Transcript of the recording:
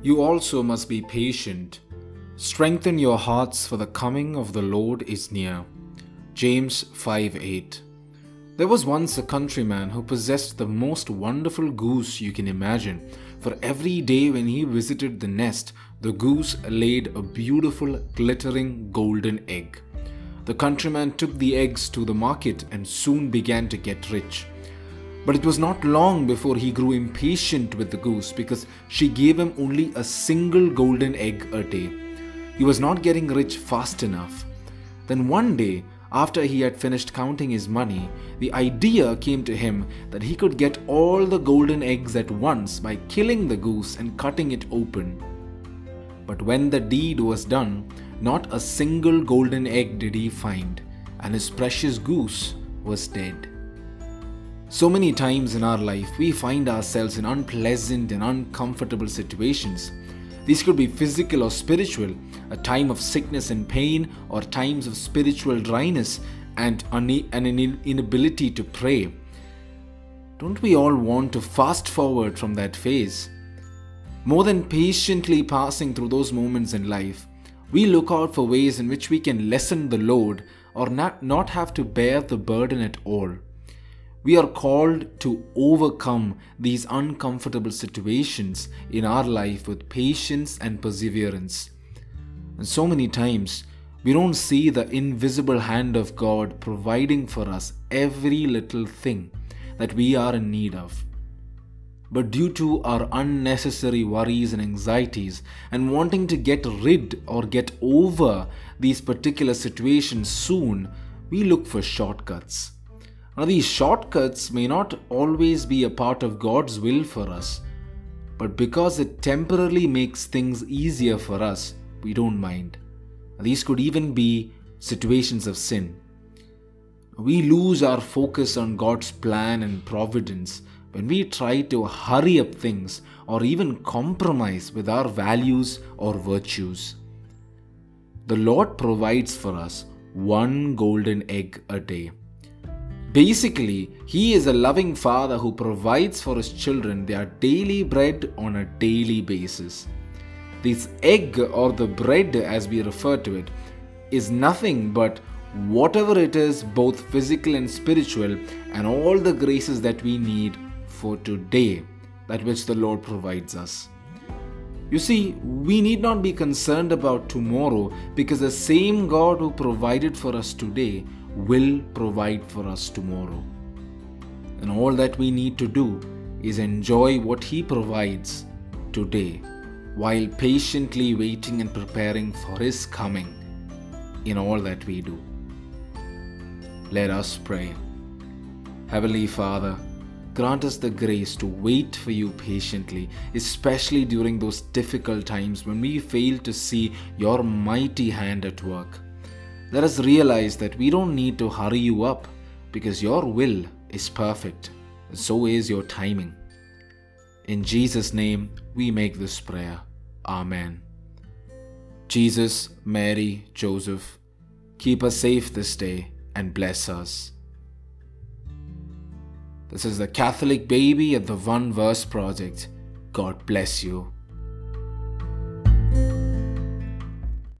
You also must be patient. Strengthen your hearts, for the coming of the Lord is near. James 5 8. There was once a countryman who possessed the most wonderful goose you can imagine, for every day when he visited the nest, the goose laid a beautiful, glittering golden egg. The countryman took the eggs to the market and soon began to get rich. But it was not long before he grew impatient with the goose because she gave him only a single golden egg a day. He was not getting rich fast enough. Then one day, after he had finished counting his money, the idea came to him that he could get all the golden eggs at once by killing the goose and cutting it open. But when the deed was done, not a single golden egg did he find, and his precious goose was dead. So many times in our life, we find ourselves in unpleasant and uncomfortable situations. These could be physical or spiritual, a time of sickness and pain, or times of spiritual dryness and an inability to pray. Don't we all want to fast forward from that phase? More than patiently passing through those moments in life, we look out for ways in which we can lessen the load or not, not have to bear the burden at all. We are called to overcome these uncomfortable situations in our life with patience and perseverance. And so many times, we don't see the invisible hand of God providing for us every little thing that we are in need of. But due to our unnecessary worries and anxieties and wanting to get rid or get over these particular situations soon, we look for shortcuts. Now, these shortcuts may not always be a part of God's will for us, but because it temporarily makes things easier for us, we don't mind. These could even be situations of sin. We lose our focus on God's plan and providence when we try to hurry up things or even compromise with our values or virtues. The Lord provides for us one golden egg a day. Basically, He is a loving Father who provides for His children their daily bread on a daily basis. This egg or the bread, as we refer to it, is nothing but whatever it is, both physical and spiritual, and all the graces that we need for today, that which the Lord provides us. You see, we need not be concerned about tomorrow because the same God who provided for us today will provide for us tomorrow. And all that we need to do is enjoy what He provides today while patiently waiting and preparing for His coming in all that we do. Let us pray. Heavenly Father, Grant us the grace to wait for you patiently, especially during those difficult times when we fail to see your mighty hand at work. Let us realize that we don't need to hurry you up because your will is perfect, and so is your timing. In Jesus' name, we make this prayer. Amen. Jesus, Mary, Joseph, keep us safe this day and bless us. This is the Catholic Baby at the One Verse Project. God bless you.